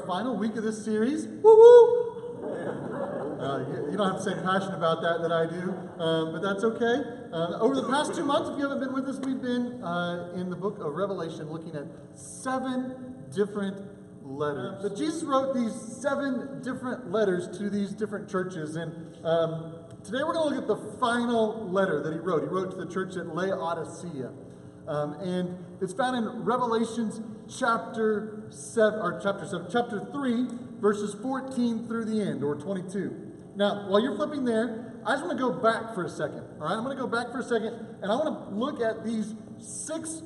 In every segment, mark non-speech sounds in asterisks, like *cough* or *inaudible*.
our final week of this series. Woo woo! Uh, you, you, don't have the same passion about that that I do, um, but that's okay. Uh, over the past two months, if you haven't been with us, we've been uh, in the book of Revelation looking at seven different letters. But Jesus wrote these seven different letters to these different churches, and um, today we're going to look at the final letter that he wrote. He wrote to the church at Laodicea. Um, and it's found in Revelations chapter 7, or chapter 7, chapter 3, verses 14 through the end, or 22. Now, while you're flipping there, I just want to go back for a second. All right, I'm going to go back for a second, and I want to look at these six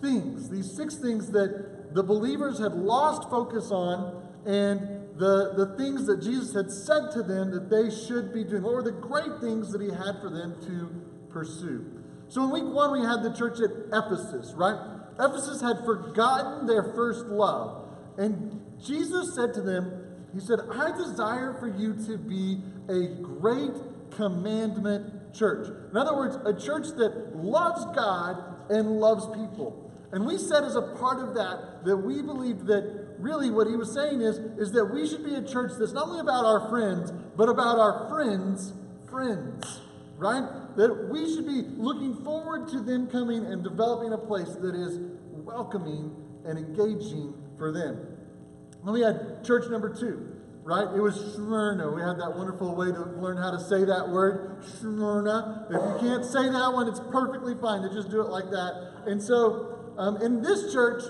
things, these six things that the believers had lost focus on, and the, the things that Jesus had said to them that they should be doing. Were the great things that he had for them to pursue? So in week one, we had the church at Ephesus, right? Ephesus had forgotten their first love. And Jesus said to them, He said, I desire for you to be a great commandment church. In other words, a church that loves God and loves people. And we said as a part of that that we believed that really what he was saying is, is that we should be a church that's not only about our friends, but about our friends' friends, right? That we should be looking forward to them coming and developing a place that is welcoming and engaging for them. Then we had church number two, right? It was Smyrna. We had that wonderful way to learn how to say that word, Smyrna. If you can't say that one, it's perfectly fine to just do it like that. And so um, in this church,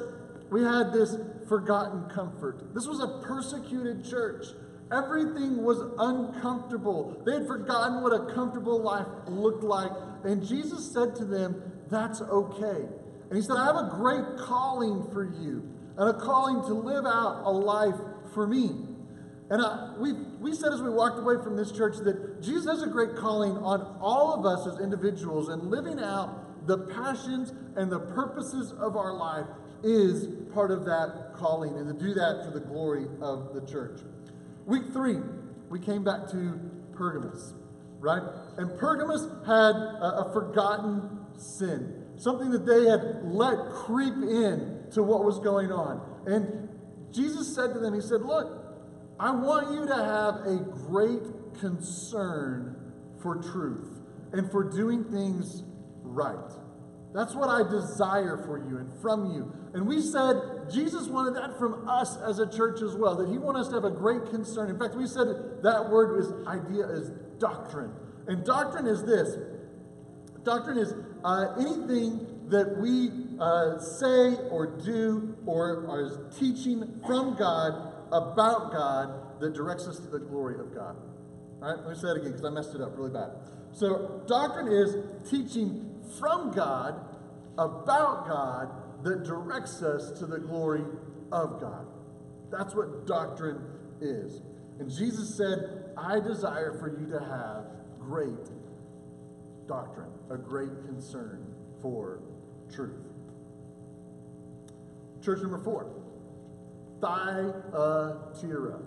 we had this forgotten comfort. This was a persecuted church. Everything was uncomfortable. They had forgotten what a comfortable life looked like. And Jesus said to them, That's okay. And he said, I have a great calling for you, and a calling to live out a life for me. And uh, we, we said as we walked away from this church that Jesus has a great calling on all of us as individuals, and living out the passions and the purposes of our life is part of that calling, and to do that for the glory of the church. Week three, we came back to Pergamos, right? And Pergamos had a, a forgotten sin, something that they had let creep in to what was going on. And Jesus said to them, He said, Look, I want you to have a great concern for truth and for doing things right. That's what I desire for you and from you. And we said Jesus wanted that from us as a church as well, that he wanted us to have a great concern. In fact, we said that word is idea is doctrine. And doctrine is this doctrine is uh, anything that we uh, say or do or are teaching from God about God that directs us to the glory of God. All right, let me say that again because I messed it up really bad. So, doctrine is teaching from God, about God, that directs us to the glory of God. That's what doctrine is. And Jesus said, I desire for you to have great doctrine, a great concern for truth. Church number four, Thyatira,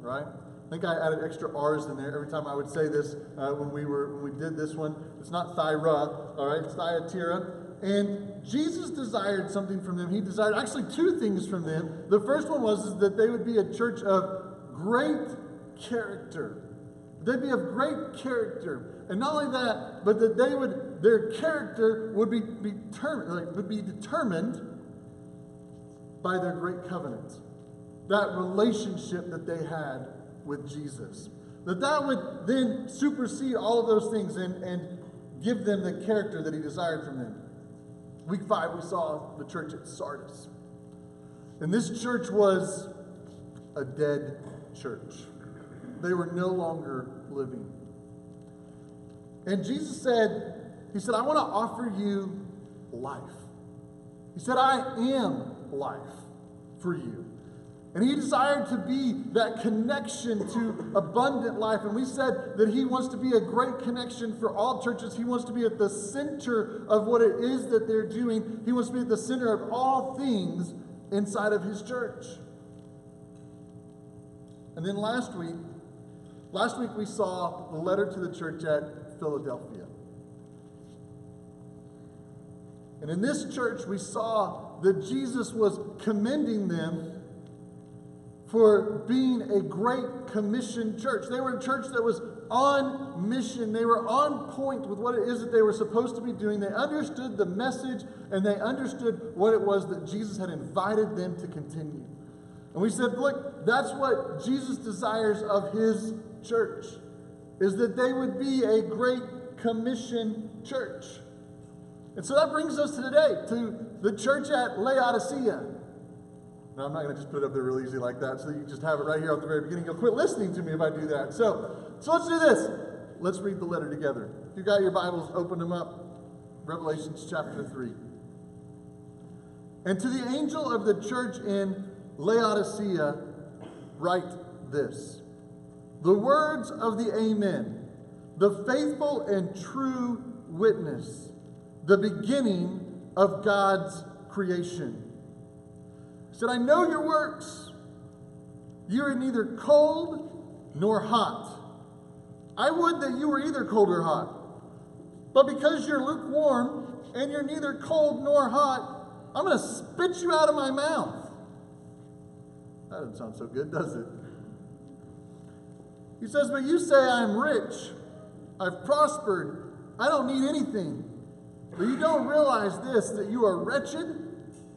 right? I think I added extra R's in there every time I would say this uh, when we were when we did this one. It's not Thyra, all right? It's Thyatira. And Jesus desired something from them. He desired actually two things from them. The first one was that they would be a church of great character. They'd be of great character. And not only that, but that they would their character would be, be determined, like, would be determined by their great covenant. That relationship that they had with Jesus. That that would then supersede all of those things and, and give them the character that he desired from them. Week five, we saw the church at Sardis. And this church was a dead church. They were no longer living. And Jesus said, He said, I want to offer you life. He said, I am life for you. And he desired to be that connection to abundant life. And we said that he wants to be a great connection for all churches. He wants to be at the center of what it is that they're doing. He wants to be at the center of all things inside of his church. And then last week, last week we saw the letter to the church at Philadelphia. And in this church, we saw that Jesus was commending them for being a great commission church. They were a church that was on mission. They were on point with what it is that they were supposed to be doing. They understood the message and they understood what it was that Jesus had invited them to continue. And we said, look, that's what Jesus desires of his church, is that they would be a great commission church. And so that brings us to today, to the church at Laodicea. Now, I'm not going to just put it up there real easy like that, so you just have it right here at the very beginning. You'll quit listening to me if I do that. So, so let's do this. Let's read the letter together. If you got your Bibles, open them up. Revelations chapter 3. And to the angel of the church in Laodicea, write this The words of the Amen, the faithful and true witness, the beginning of God's creation. He said, I know your works. You are neither cold nor hot. I would that you were either cold or hot. But because you're lukewarm and you're neither cold nor hot, I'm going to spit you out of my mouth. That doesn't sound so good, does it? He says, But you say I'm rich, I've prospered, I don't need anything. But you don't realize this that you are wretched,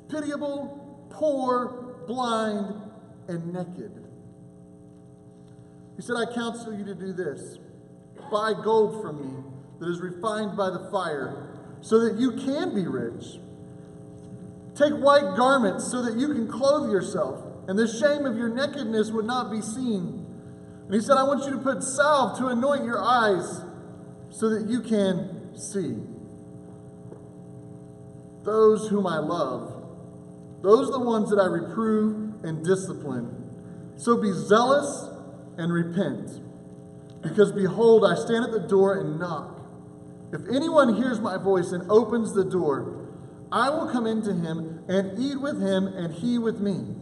pitiable, poor, blind, and naked. He said, I counsel you to do this buy gold from me that is refined by the fire, so that you can be rich. Take white garments so that you can clothe yourself, and the shame of your nakedness would not be seen. And he said, I want you to put salve to anoint your eyes so that you can see. Those whom I love, those are the ones that I reprove and discipline. So be zealous and repent. Because behold, I stand at the door and knock. If anyone hears my voice and opens the door, I will come into him and eat with him and he with me.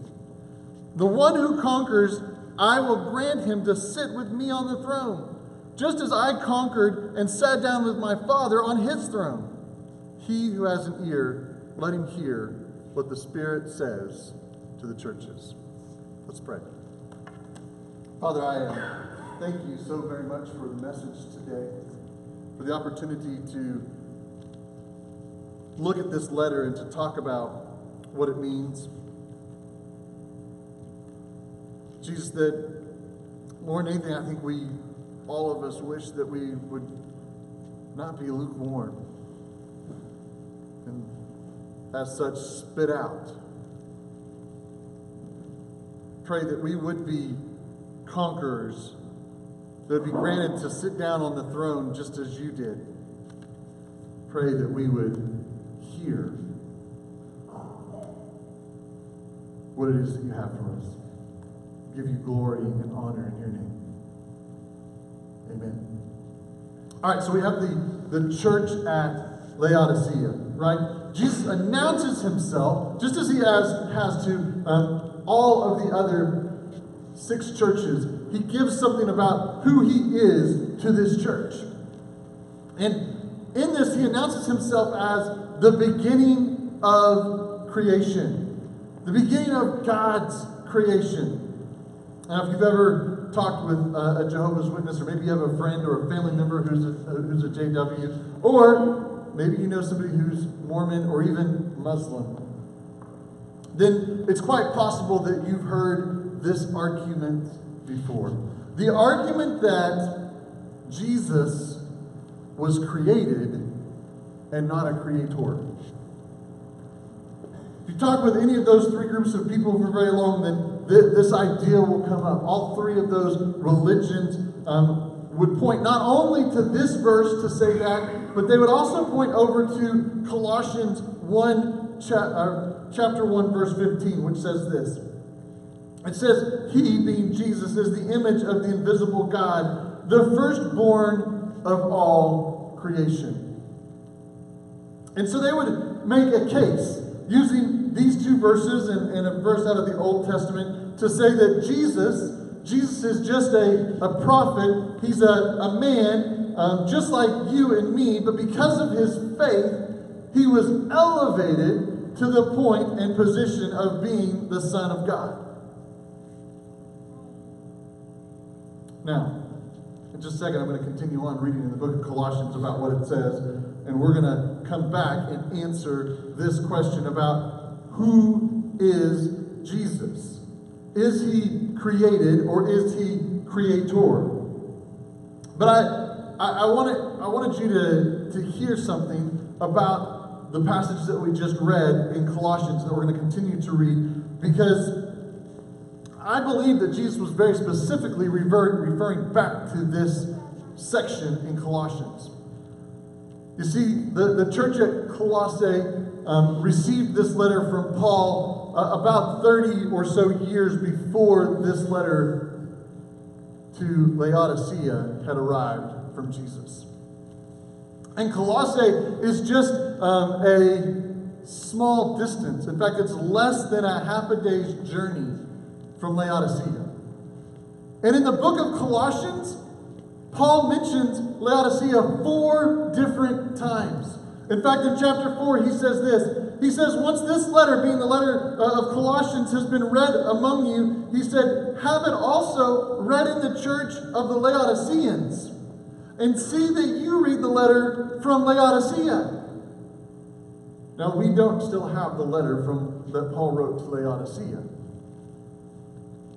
The one who conquers, I will grant him to sit with me on the throne, just as I conquered and sat down with my Father on his throne. He who has an ear, let him hear what the Spirit says to the churches. Let's pray. Father, I uh, thank you so very much for the message today, for the opportunity to look at this letter and to talk about what it means. Jesus, that more than anything, I think we, all of us, wish that we would not be lukewarm as such spit out. Pray that we would be conquerors that would be granted to sit down on the throne just as you did. Pray that we would hear what it is that you have for us. Give you glory and honor in your name. Amen. All right, so we have the, the church at Laodicea, right? Jesus announces himself, just as he has, has to um, all of the other six churches. He gives something about who he is to this church. And in this, he announces himself as the beginning of creation, the beginning of God's creation. Now, if you've ever talked with uh, a Jehovah's Witness, or maybe you have a friend or a family member who's a, who's a JW, or maybe you know somebody who's Mormon or even Muslim, then it's quite possible that you've heard this argument before. The argument that Jesus was created and not a creator. If you talk with any of those three groups of people for very long, then th- this idea will come up. All three of those religions um, would point not only to this verse to say that, but they would also point over to Colossians 1, cha- uh, chapter 1, verse 15, which says this. It says, He, being Jesus, is the image of the invisible God, the firstborn of all creation. And so they would make a case using these two verses and, and, a verse out of the Old Testament to say that Jesus, Jesus is just a, a prophet. He's a, a man um, just like you and me, but because of his faith, he was elevated to the point and position of being the Son of God. Now, in just a second, I'm going to continue on reading in the book of Colossians about what it says, and we're going to come back and answer this question about who is Jesus? Is he created or is he creator? But I, I, I, wanted, I wanted you to, to hear something about the passage that we just read in Colossians that we're going to continue to read because I believe that Jesus was very specifically revert, referring back to this section in Colossians. You see, the, the church at Colossae um, received this letter from Paul uh, about 30 or so years before this letter to Laodicea had arrived from Jesus. And Colossae is just um, a small distance. In fact, it's less than a half a day's journey from Laodicea. And in the book of Colossians, Paul mentions Laodicea four different times. In fact, in chapter 4, he says this. He says, Once this letter, being the letter uh, of Colossians, has been read among you, he said, Have it also read in the church of the Laodiceans, and see that you read the letter from Laodicea. Now, we don't still have the letter from that Paul wrote to Laodicea.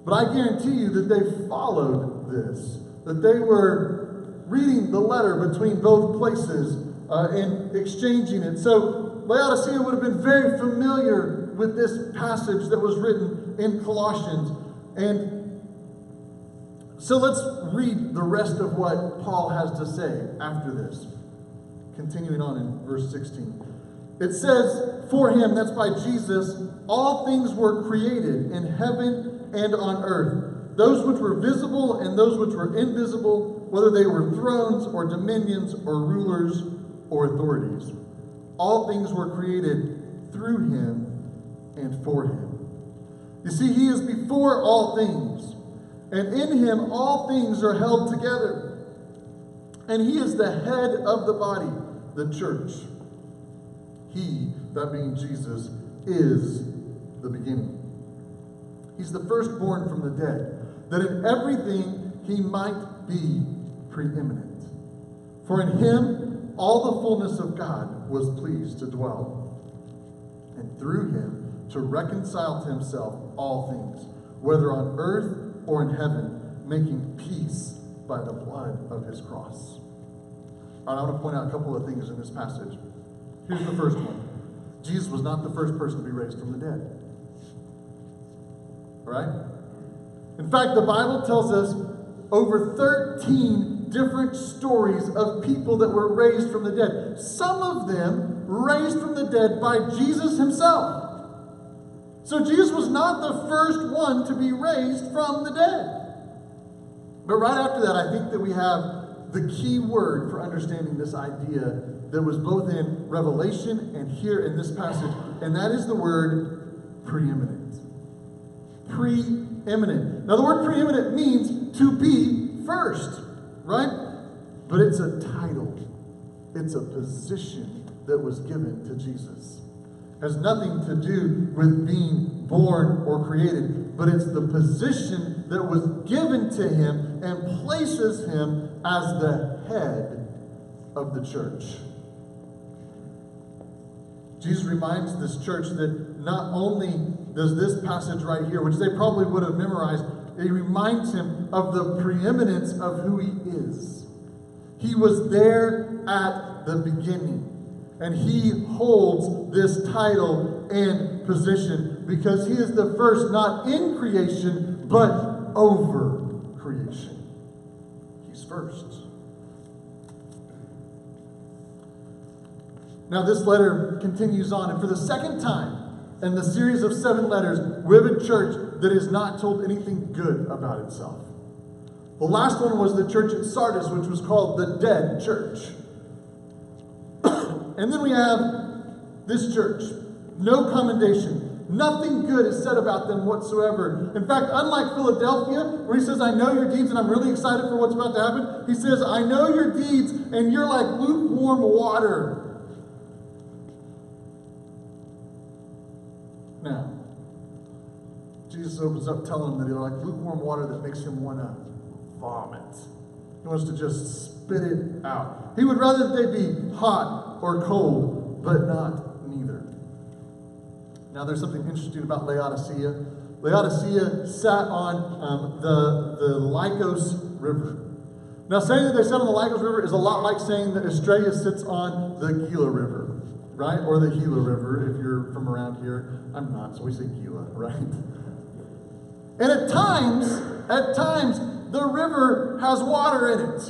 But I guarantee you that they followed this, that they were reading the letter between both places uh, and exchanging it. So Laodicea would have been very familiar with this passage that was written in Colossians. And so let's read the rest of what Paul has to say after this. Continuing on in verse 16. It says, For him, that's by Jesus, all things were created in heaven and on earth, those which were visible and those which were invisible, whether they were thrones or dominions or rulers or authorities. All things were created through him and for him. You see, he is before all things, and in him all things are held together. And he is the head of the body, the church. He, that being Jesus, is the beginning He's the firstborn from the dead, that in everything he might be preeminent. For in him all the fullness of God was pleased to dwell, and through him to reconcile to himself all things, whether on earth or in heaven, making peace by the blood of his cross. All right, I want to point out a couple of things in this passage. Here's the first one Jesus was not the first person to be raised from the dead All right? In fact, the Bible tells us over 13 different stories of people that were raised from the dead. Some of them raised from the dead by Jesus himself. So Jesus was not the first one to be raised from the dead. But right after that, I think that we have the key word for understanding this idea that was both in Revelation and here in this passage, and that is the word preeminent preeminent. Now, the word preeminent means to be first, right? But it's a title, it's a position that was given to Jesus. Has nothing to do with being born or created, but it's the position that was given to him and places him as the head of the church. Jesus reminds this church that not only does this passage right here, which they probably would have memorized, it reminds him of the preeminence of who he is. He was there at the beginning. And he holds this title and position because he is the first, not in creation, but over creation. He's first. Now, this letter continues on, and for the second time, in the series of seven letters, a church that is not told anything good about itself. The last one was the church at Sardis, which was called the Dead Church. *coughs* and then we have this church. No commendation. Nothing good is said about them whatsoever. In fact, unlike Philadelphia, where he says, I know your deeds and I'm really excited for what's about to happen, he says, I know your deeds and you're like lukewarm water. Now, Jesus opens up telling them that they're like lukewarm water that makes him want to vomit. He wants to just spit it out. He would rather that they be hot or cold, but not neither. Now, there's something interesting about Laodicea. Laodicea sat on um, the, the Lycos River. Now, saying that they sat on the Lycos River is a lot like saying that Australia sits on the Gila River, right? Or the Gila River if you're from around here. I'm not, so we say Gila, *laughs* right? And at times, at times, the river has water in it,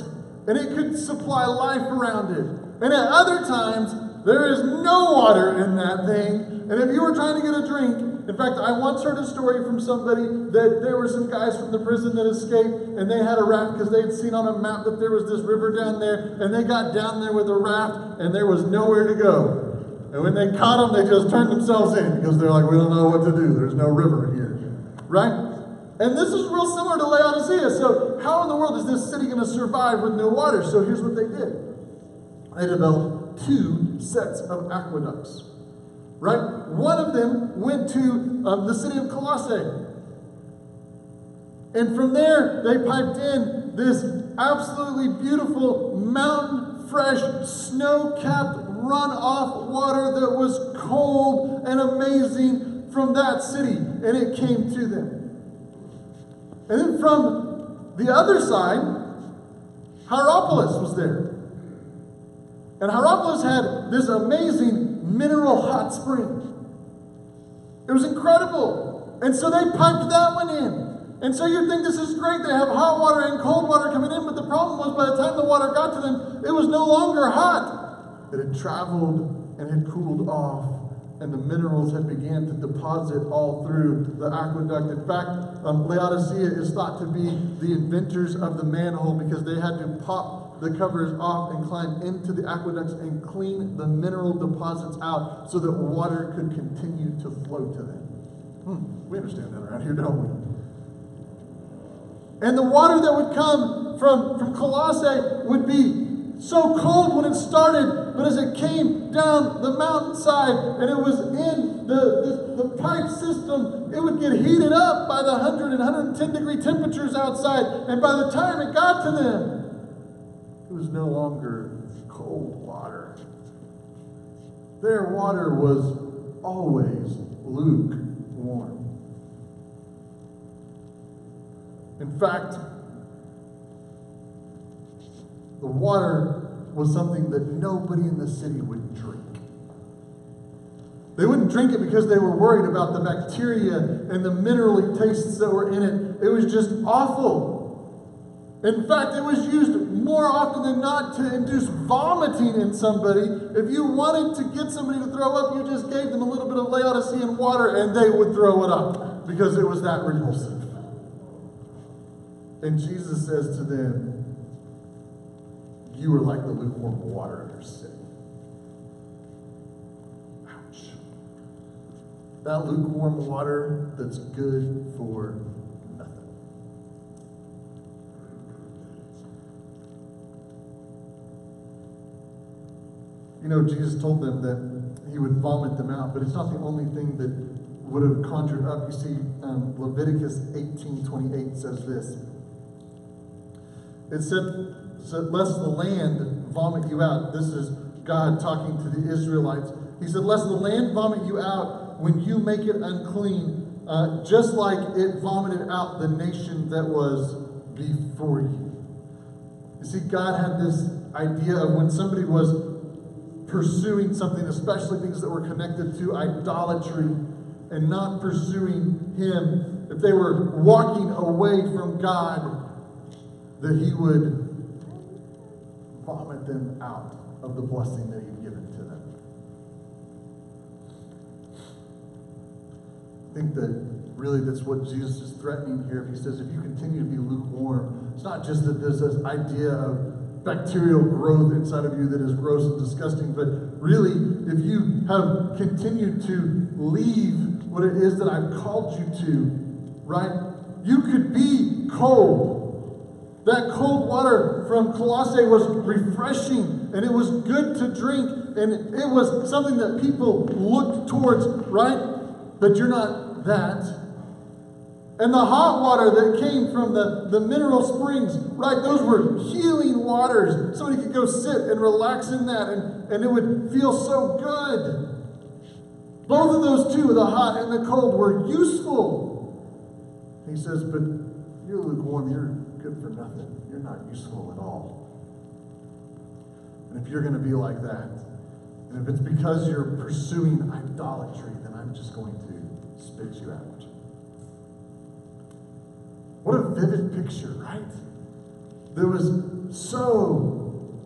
and it could supply life around it. And at other times, there is no water in that thing. And if you were trying to get a drink, in fact, I once heard a story from somebody that there were some guys from the prison that escaped, and they had a raft because they had seen on a map that there was this river down there, and they got down there with a raft, and there was nowhere to go. And when they caught them, they just turned themselves in because they're like, we don't know what to do. There's no river here. Right? And this is real similar to Laodicea. So, how in the world is this city going to survive with no water? So, here's what they did they developed two sets of aqueducts. Right? One of them went to um, the city of Colossae. And from there, they piped in this absolutely beautiful mountain fresh, snow capped runoff water that was cold and amazing from that city. And it came to them. And then from the other side, Hierapolis was there. And Hierapolis had this amazing mineral hot spring. It was incredible. And so they piped that one in. And so you'd think this is great. They have hot water and cold water coming in, but the problem was by the time the water got to them, it was no longer hot. It had traveled and had cooled off and the minerals had began to deposit all through the aqueduct. In fact, um, Laodicea is thought to be the inventors of the manhole because they had to pop the covers off and climb into the aqueducts and clean the mineral deposits out so that water could continue to flow to them. Hmm, we understand that around here, don't we? And the water that would come from, from Colossae would be so cold when it started, but as it came down the mountainside and it was in the, the, the, pipe system, it would get heated up by the 100 and 110 degree temperatures outside. And by the time it got to them, it was no longer cold water. Their water was always lukewarm. In fact, the water was something that nobody in the city would drink. They wouldn't drink it because they were worried about the bacteria and the minerally tastes that were in it. It was just awful. In fact, it was used more often than not to induce vomiting in somebody. If you wanted to get somebody to throw up, you just gave them a little bit of Laodicean water and they would throw it up because it was that repulsive. And Jesus says to them, you are like the lukewarm water of your city. Ouch. That lukewarm water that's good for nothing. You know, Jesus told them that he would vomit them out, but it's not the only thing that would have conjured up. You see, um, Leviticus 18 28 says this. It said, said, Lest the land vomit you out. This is God talking to the Israelites. He said, Lest the land vomit you out when you make it unclean, uh, just like it vomited out the nation that was before you. You see, God had this idea of when somebody was pursuing something, especially things that were connected to idolatry, and not pursuing Him, if they were walking away from God, that He would them out of the blessing that He'd given to them. I think that really that's what Jesus is threatening here. If He says, if you continue to be lukewarm, it's not just that there's this idea of bacterial growth inside of you that is gross and disgusting, but really, if you have continued to leave what it is that I've called you to, right? You could be cold that cold water from Colossae was refreshing and it was good to drink and it was something that people looked towards, right? But you're not that. And the hot water that came from the, the mineral springs, right? Those were healing waters. Somebody could go sit and relax in that and, and it would feel so good. Both of those two, the hot and the cold, were useful. He says, but you're lukewarm, you're good for nothing. You're not useful at all. And if you're going to be like that, and if it's because you're pursuing idolatry, then I'm just going to spit you out. What a vivid picture, right? That was so,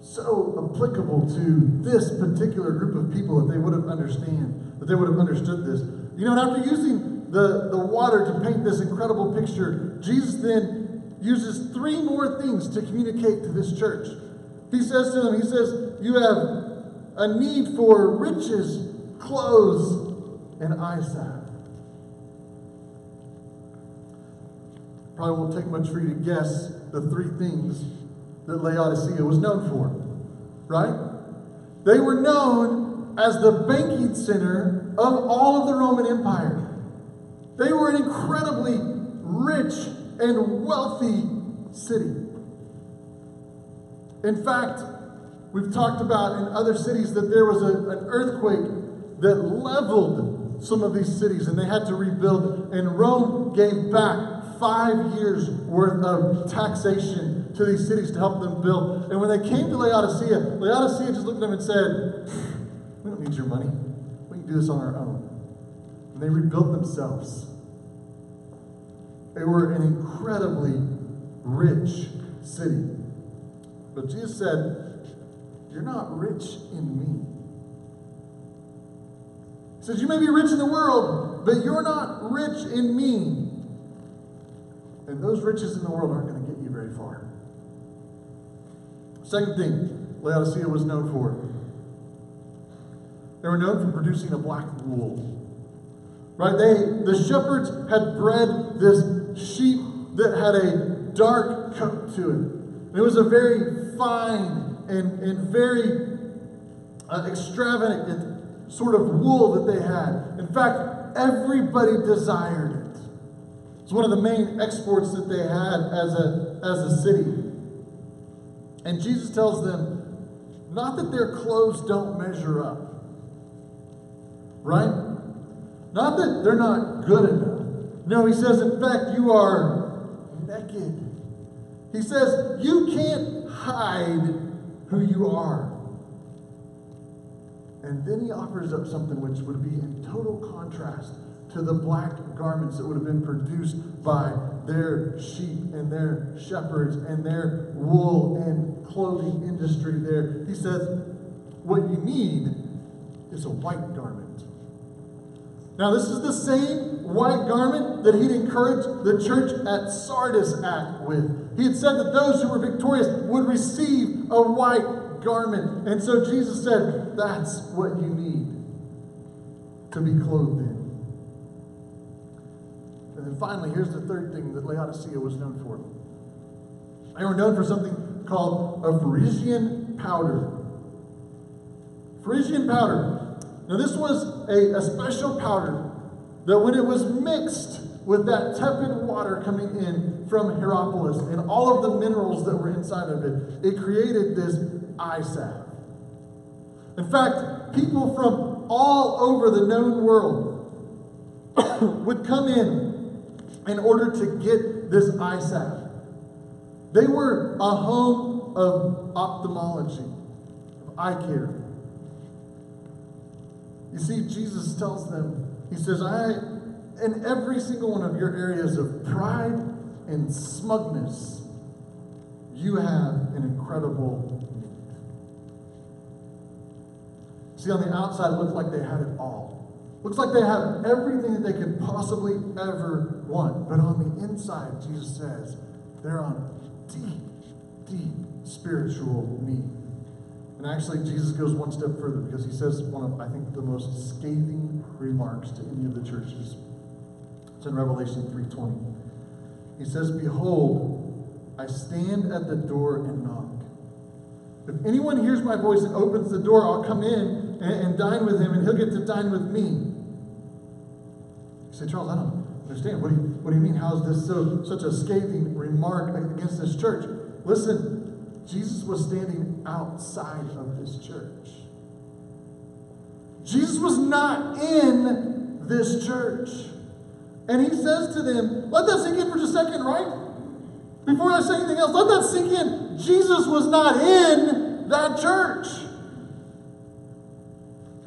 so applicable to this particular group of people that they would have understand, that they would have understood this. You know, after using the, the water to paint this incredible picture, Jesus then uses three more things to communicate to this church. He says to them, He says, You have a need for riches, clothes, and eyesight. Probably won't take much for you to guess the three things that Laodicea was known for, right? They were known as the banking center of all of the Roman Empire. They were an incredibly rich and wealthy city. In fact, we've talked about in other cities that there was a, an earthquake that leveled some of these cities and they had to rebuild, and Rome gave back five years worth of taxation to these cities to help them build. And when they came to Laodicea, Laodicea just looked at them and said, We don't need your money. We can do this on our own. And they rebuilt themselves. They were an incredibly rich city. But Jesus said, You're not rich in me. He says, You may be rich in the world, but you're not rich in me. And those riches in the world aren't going to get you very far. Second thing Laodicea was known for they were known for producing a black wool. Right? They the shepherds had bred this sheep that had a dark coat to it. It was a very fine and, and very uh, extravagant sort of wool that they had. In fact, everybody desired it. It's one of the main exports that they had as a, as a city. And Jesus tells them, not that their clothes don't measure up, right? Not that they're not good enough. No, he says, in fact, you are naked. He says, you can't hide who you are. And then he offers up something which would be in total contrast to the black garments that would have been produced by their sheep and their shepherds and their wool and clothing industry there. He says, What you need is a white garment. Now, this is the same white garment that he'd encouraged the church at Sardis at with. He had said that those who were victorious would receive a white garment. And so Jesus said, That's what you need to be clothed in. And then finally, here's the third thing that Laodicea was known for. They were known for something called a Pharisee powder. Pharisee powder. Now, this was a, a special powder that when it was mixed with that tepid water coming in from Hierapolis and all of the minerals that were inside of it, it created this eye salve. In fact, people from all over the known world *coughs* would come in in order to get this eye salve. They were a home of ophthalmology, of eye care. You see, Jesus tells them, He says, I, in every single one of your areas of pride and smugness, you have an incredible need. See, on the outside, it looked like they had it all. Looks like they have everything that they could possibly ever want. But on the inside, Jesus says, they're on deep, deep spiritual need. And actually, Jesus goes one step further because he says one of, I think, the most scathing remarks to any of the churches. It's in Revelation 3.20. He says, Behold, I stand at the door and knock. If anyone hears my voice and opens the door, I'll come in and, and dine with him, and he'll get to dine with me. You say, Charles, I don't, understand. What do you, what do you mean? How is this so such a scathing remark against this church? Listen, Jesus was standing outside of this church. Jesus was not in this church. And he says to them, let that sink in for just a second, right? Before I say anything else, let that sink in. Jesus was not in that church.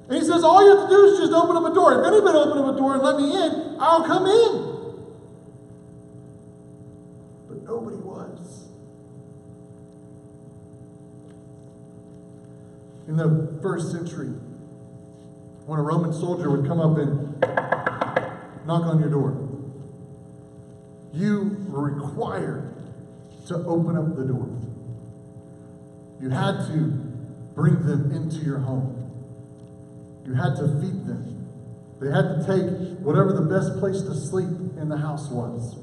And he says, all you have to do is just open up a door. If anybody open up a door and let me in, I'll come in. But nobody was. In the first century, when a Roman soldier would come up and knock on your door, you were required to open up the door. You had to bring them into your home. You had to feed them. They had to take whatever the best place to sleep in the house was.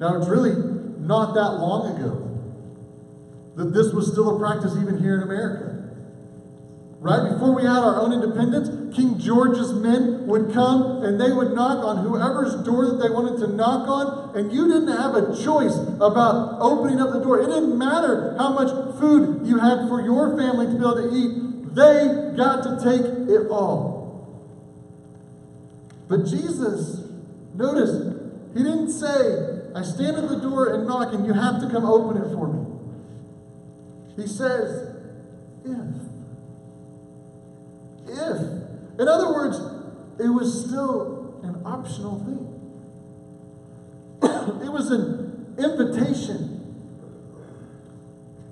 Now, it's really not that long ago that this was still a practice even here in America. Right before we had our own independence, King George's men would come and they would knock on whoever's door that they wanted to knock on, and you didn't have a choice about opening up the door. It didn't matter how much food you had for your family to be able to eat, they got to take it all. But Jesus, notice, he didn't say, I stand at the door and knock, and you have to come open it for me. He says, if. If. In other words, it was still an optional thing. *coughs* it was an invitation.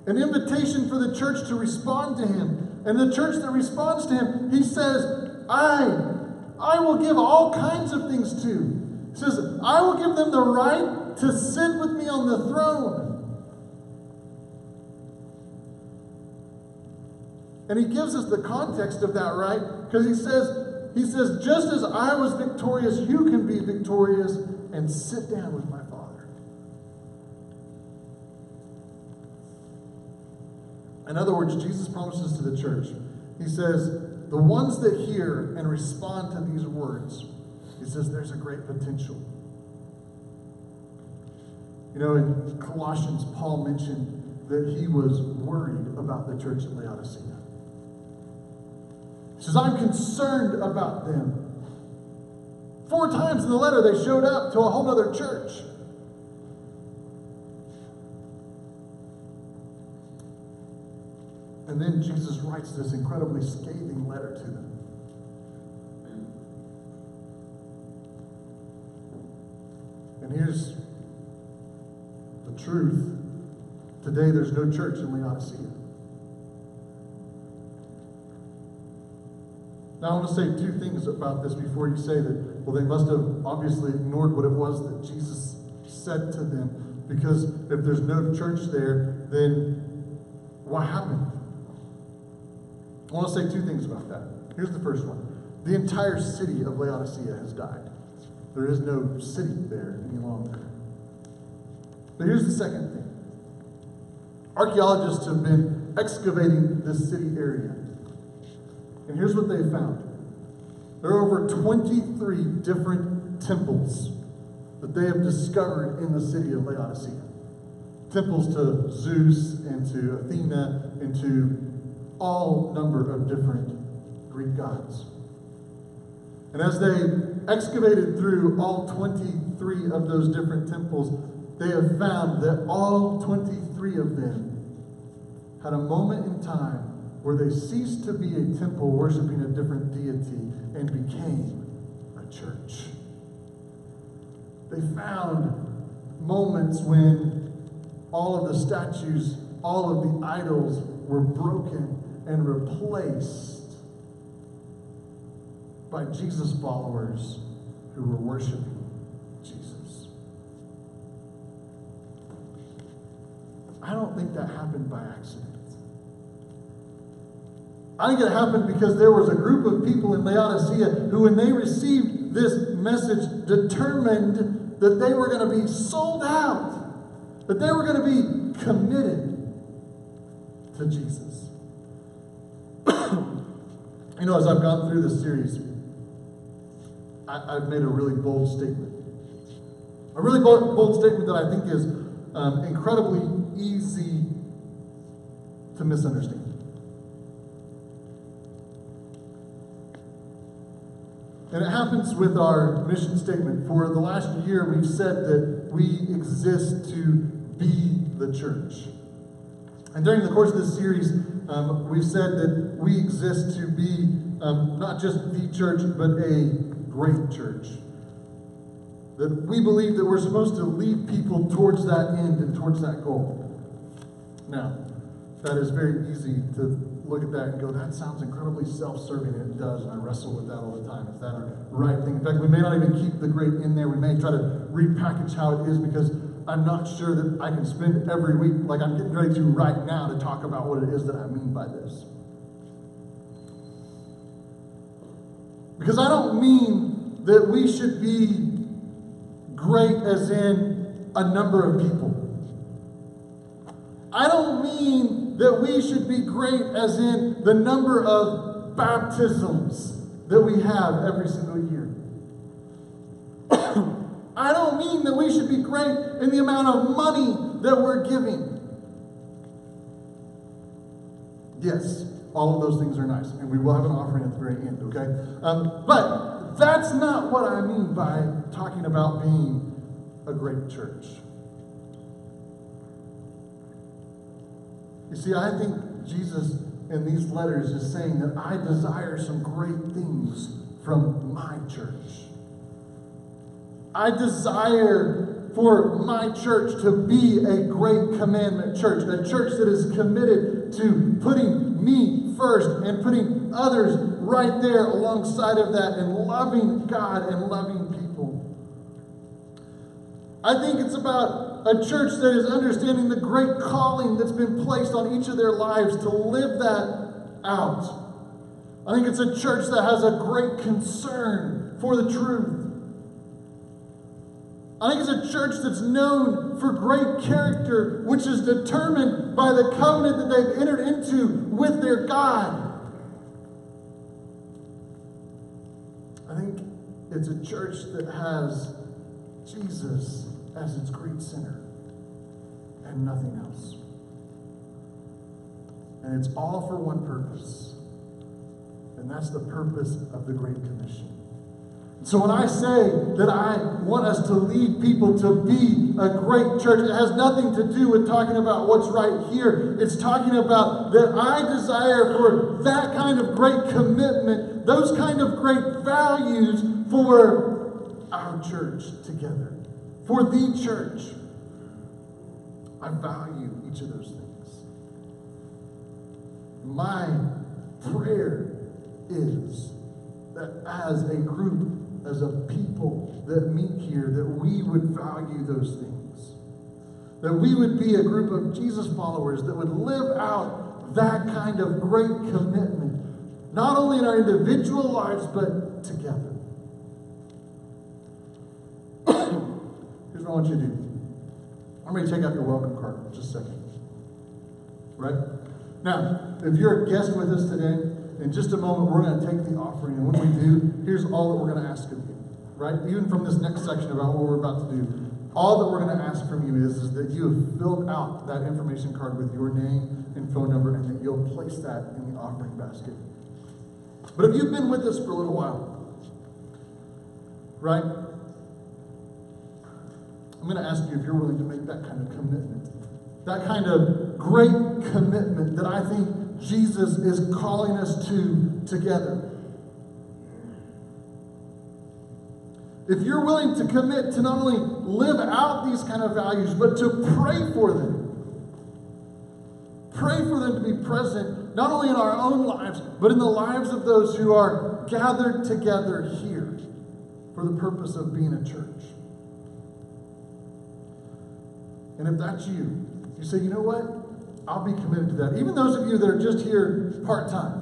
An invitation for the church to respond to him. And the church that responds to him, he says, I, I will give all kinds of things to. He says, I will give them the right to sit with me on the throne. And he gives us the context of that, right? Because he says, he says, just as I was victorious, you can be victorious and sit down with my Father. In other words, Jesus promises to the church, he says, the ones that hear and respond to these words, he says, there's a great potential. You know, in Colossians, Paul mentioned that he was worried about the church at Laodicea. He says, I'm concerned about them. Four times in the letter, they showed up to a whole other church. And then Jesus writes this incredibly scathing letter to them. And here's the truth. Today, there's no church in Laodicea. Now, I want to say two things about this before you say that, well, they must have obviously ignored what it was that Jesus said to them. Because if there's no church there, then what happened? I want to say two things about that. Here's the first one the entire city of Laodicea has died, there is no city there any longer. But here's the second thing archaeologists have been excavating this city area. And here's what they found there are over 23 different temples that they have discovered in the city of Laodicea. Temples to Zeus and to Athena and to all number of different Greek gods. And as they excavated through all 23 of those different temples, they have found that all 23 of them had a moment in time where they ceased to be a temple worshiping a different deity and became a church. They found moments when all of the statues, all of the idols were broken and replaced by Jesus followers who were worshiping Jesus. I don't think that happened by accident. I think it happened because there was a group of people in Laodicea who, when they received this message, determined that they were going to be sold out, that they were going to be committed to Jesus. *coughs* you know, as I've gone through this series, I, have made a really bold statement. A really bold, bold statement that I think is um, incredibly easy to misunderstand. And it happens with our mission statement. For the last year, we've said that we exist to be the church. And during the course of this series, um, we've said that we exist to be um, not just the church, but a great church. That we believe that we're supposed to lead people towards that end and towards that goal. Now, that is very easy to look at that and go, that sounds incredibly self-serving, and it does, and I wrestle with that all the time. Is that a right thing? In fact, we may not even keep the great in there. We may try to repackage how it is because I'm not sure that I can spend every week like I'm getting ready to right now to talk about what it is that I mean by this. Because I don't mean that we should be great as in a number of people. I don't mean that we should be great as in the number of baptisms that we have every single year. *coughs* I don't mean that we should be great in the amount of money that we're giving. Yes, all of those things are nice, and we will have an offering at the very end, okay? Um, but that's not what I mean by talking about being a great church. You see, I think Jesus in these letters is saying that I desire some great things from my church. I desire for my church to be a great commandment church, a church that is committed to putting me first and putting others right there alongside of that and loving God and loving people. I think it's about a church that is understanding the great calling that's been placed on each of their lives to live that out. I think it's a church that has a great concern for the truth. I think it's a church that's known for great character, which is determined by the covenant that they've entered into with their God. I think it's a church that has Jesus as its great center and nothing else. And it's all for one purpose, and that's the purpose of the Great Commission. So when I say that I want us to lead people to be a great church, it has nothing to do with talking about what's right here. It's talking about that I desire for that kind of great commitment, those kind of great values for our church together, for the church. I value each of those things. My prayer is that as a group as a people that meet here that we would value those things. That we would be a group of Jesus followers that would live out that kind of great commitment, not only in our individual lives, but together. Here's what I want you to do. I'm going to take out your welcome card in just a second. Right? Now, if you're a guest with us today, in just a moment, we're going to take the offering. And when we do, here's all that we're going to ask of you, right? Even from this next section about what we're about to do, all that we're going to ask from you is, is that you have filled out that information card with your name and phone number and that you'll place that in the offering basket. But if you've been with us for a little while, right? I'm going to ask you if you're willing to make that kind of commitment. That kind of great commitment that I think Jesus is calling us to together. If you're willing to commit to not only live out these kind of values, but to pray for them, pray for them to be present, not only in our own lives, but in the lives of those who are gathered together here for the purpose of being a church. And if that's you, you say, you know what? I'll be committed to that. Even those of you that are just here part time.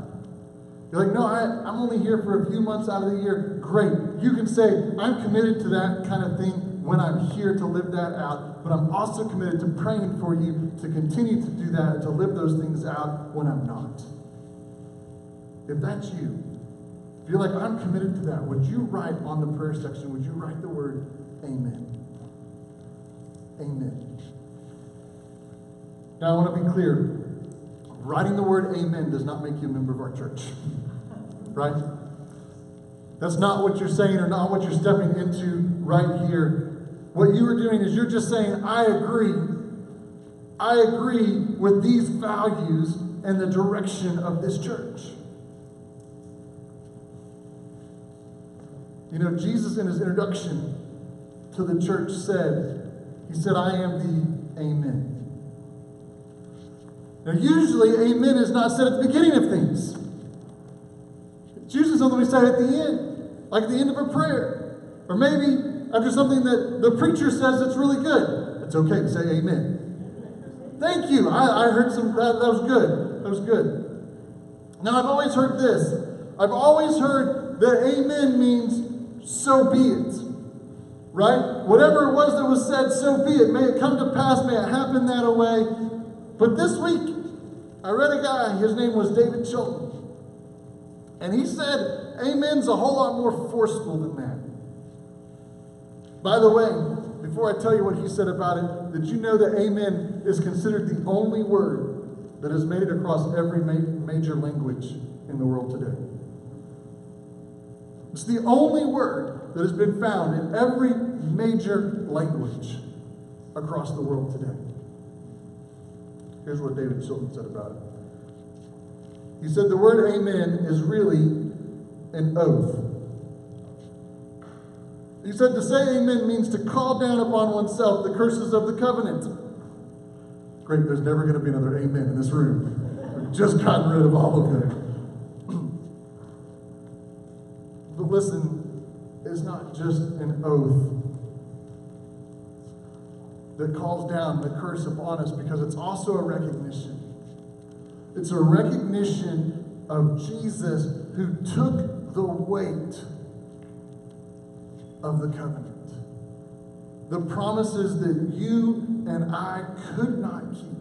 You're like, no, I, I'm only here for a few months out of the year. Great. You can say, I'm committed to that kind of thing when I'm here to live that out, but I'm also committed to praying for you to continue to do that, to live those things out when I'm not. If that's you, if you're like, I'm committed to that, would you write on the prayer section, would you write the word amen? Amen. Now, I want to be clear. Writing the word amen does not make you a member of our church. *laughs* Right? That's not what you're saying or not what you're stepping into right here. What you are doing is you're just saying, I agree. I agree with these values and the direction of this church. You know, Jesus, in his introduction to the church, said, He said, I am the Amen. Now, usually, Amen is not said at the beginning of things, it's usually something we say at the end, like at the end of a prayer, or maybe after something that the preacher says that's really good. It's okay to say Amen. Thank you. I, I heard some, that, that was good. That was good. Now, I've always heard this. I've always heard that Amen means so be it. Right? Whatever it was that was said, so be it. May it come to pass, may it happen that way. But this week, I read a guy, his name was David Chilton. And he said, Amen's a whole lot more forceful than that. By the way, before I tell you what he said about it, did you know that Amen is considered the only word that has made it across every ma- major language in the world today? It's the only word that has been found in every major language across the world today. Here's what David Chilton said about it. He said the word amen is really an oath. He said to say amen means to call down upon oneself the curses of the covenant. Great, there's never going to be another amen in this room. We've just gotten rid of all of them. *clears throat* but listen, it's not just an oath that calls down the curse upon us because it's also a recognition. It's a recognition of Jesus who took the weight of the covenant. The promises that you and I could not keep.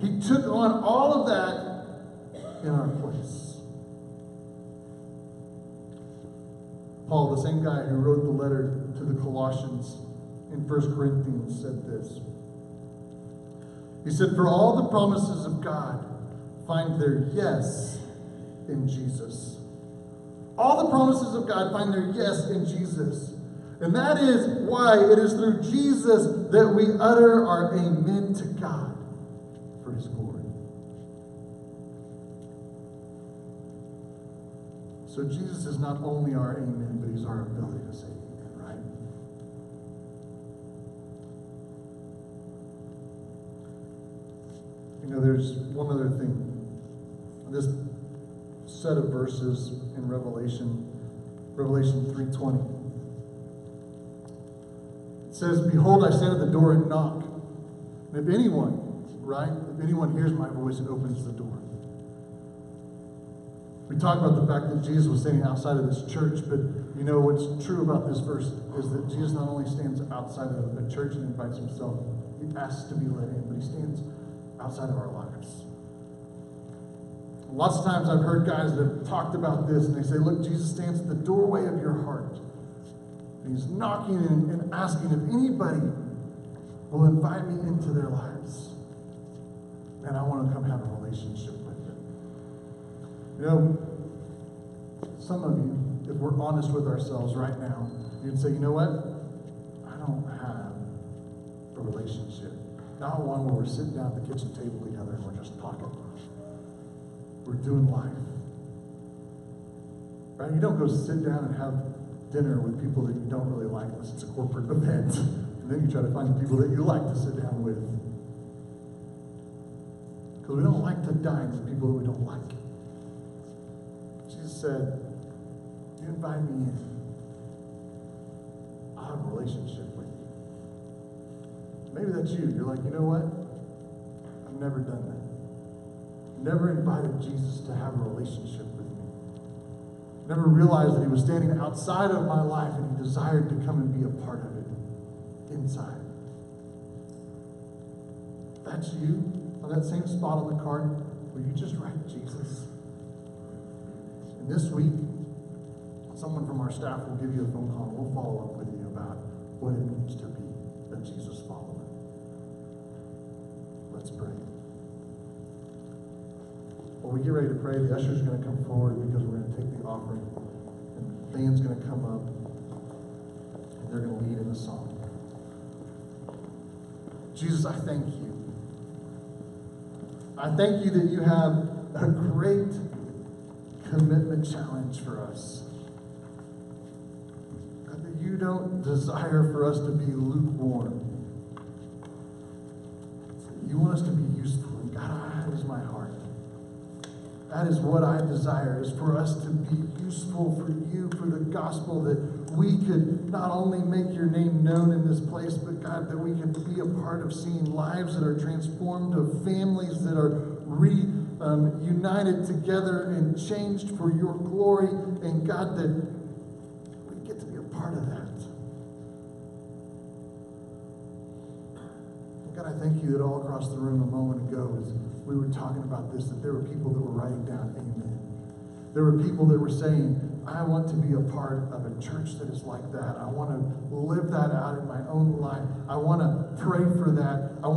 He took on all of that in our place. Paul, the same guy who wrote the letter to the Colossians in 1 Corinthians, said this. He said, For all the promises of God find their yes in Jesus. All the promises of God find their yes in Jesus. And that is why it is through Jesus that we utter our amen to God for his glory. So Jesus is not only our amen, but he's our ability to say amen, right? You know, there's one other thing. This set of verses in Revelation, Revelation 3:20. It says, Behold, I stand at the door and knock. And if anyone, right, if anyone hears my voice and opens the door. We talk about the fact that Jesus was standing outside of this church, but you know what's true about this verse is that Jesus not only stands outside of the church and invites himself, he asks to be let in, but he stands outside of our lives. Lots of times I've heard guys that have talked about this and they say, look, Jesus stands at the doorway of your heart. And he's knocking and, asking if anybody will invite me into their lives. And I want to come have a relationship. You know, some of you, if we're honest with ourselves right now, you'd say, you know what? I don't have a relationship. Not one where we're sitting down at the kitchen table together and we're just talking. We're doing life. Right? You don't go sit down and have dinner with people that you don't really like unless it's a corporate *laughs* event. And then you try to find the people that you like to sit down with. Because we don't like to dine with people that we don't like. Said, invite me in. I'll have a relationship with you. Maybe that's you. You're like, you know what? I've never done that. Never invited Jesus to have a relationship with me. Never realized that he was standing outside of my life and he desired to come and be a part of it inside. That's you on that same spot on the card, will you just write Jesus? And this week, someone from our staff will give you a phone call. And we'll follow up with you about what it means to be a Jesus follower. Let's pray. When we get ready to pray, the usher's going to come forward because we're going to take the offering. And the band's going to come up. And they're going to lead in the song. Jesus, I thank you. I thank you that you have a great commitment challenge for us. God, that you don't desire for us to be lukewarm. You want us to be useful. And God, that is my heart. That is what I desire, is for us to be useful for you, for the gospel, that we could not only make your name known in this place, but God, that we could be a part of seeing lives that are transformed, of families that are reunited um, united together and changed for your glory, and God, that we get to be a part of that. God, I thank you that all across the room a moment ago, as we were talking about this, that there were people that were writing down amen. There were people that were saying, I want to be a part of a church that is like that. I want to live that out in my own life. I want to pray for that. I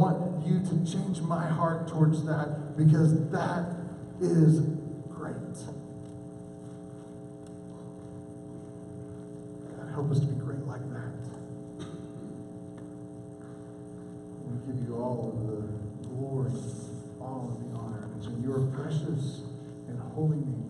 you to change my heart towards that because that is great. God, help us to be great like that. We give you all of the glory, all of the honor. It's in your precious and holy name.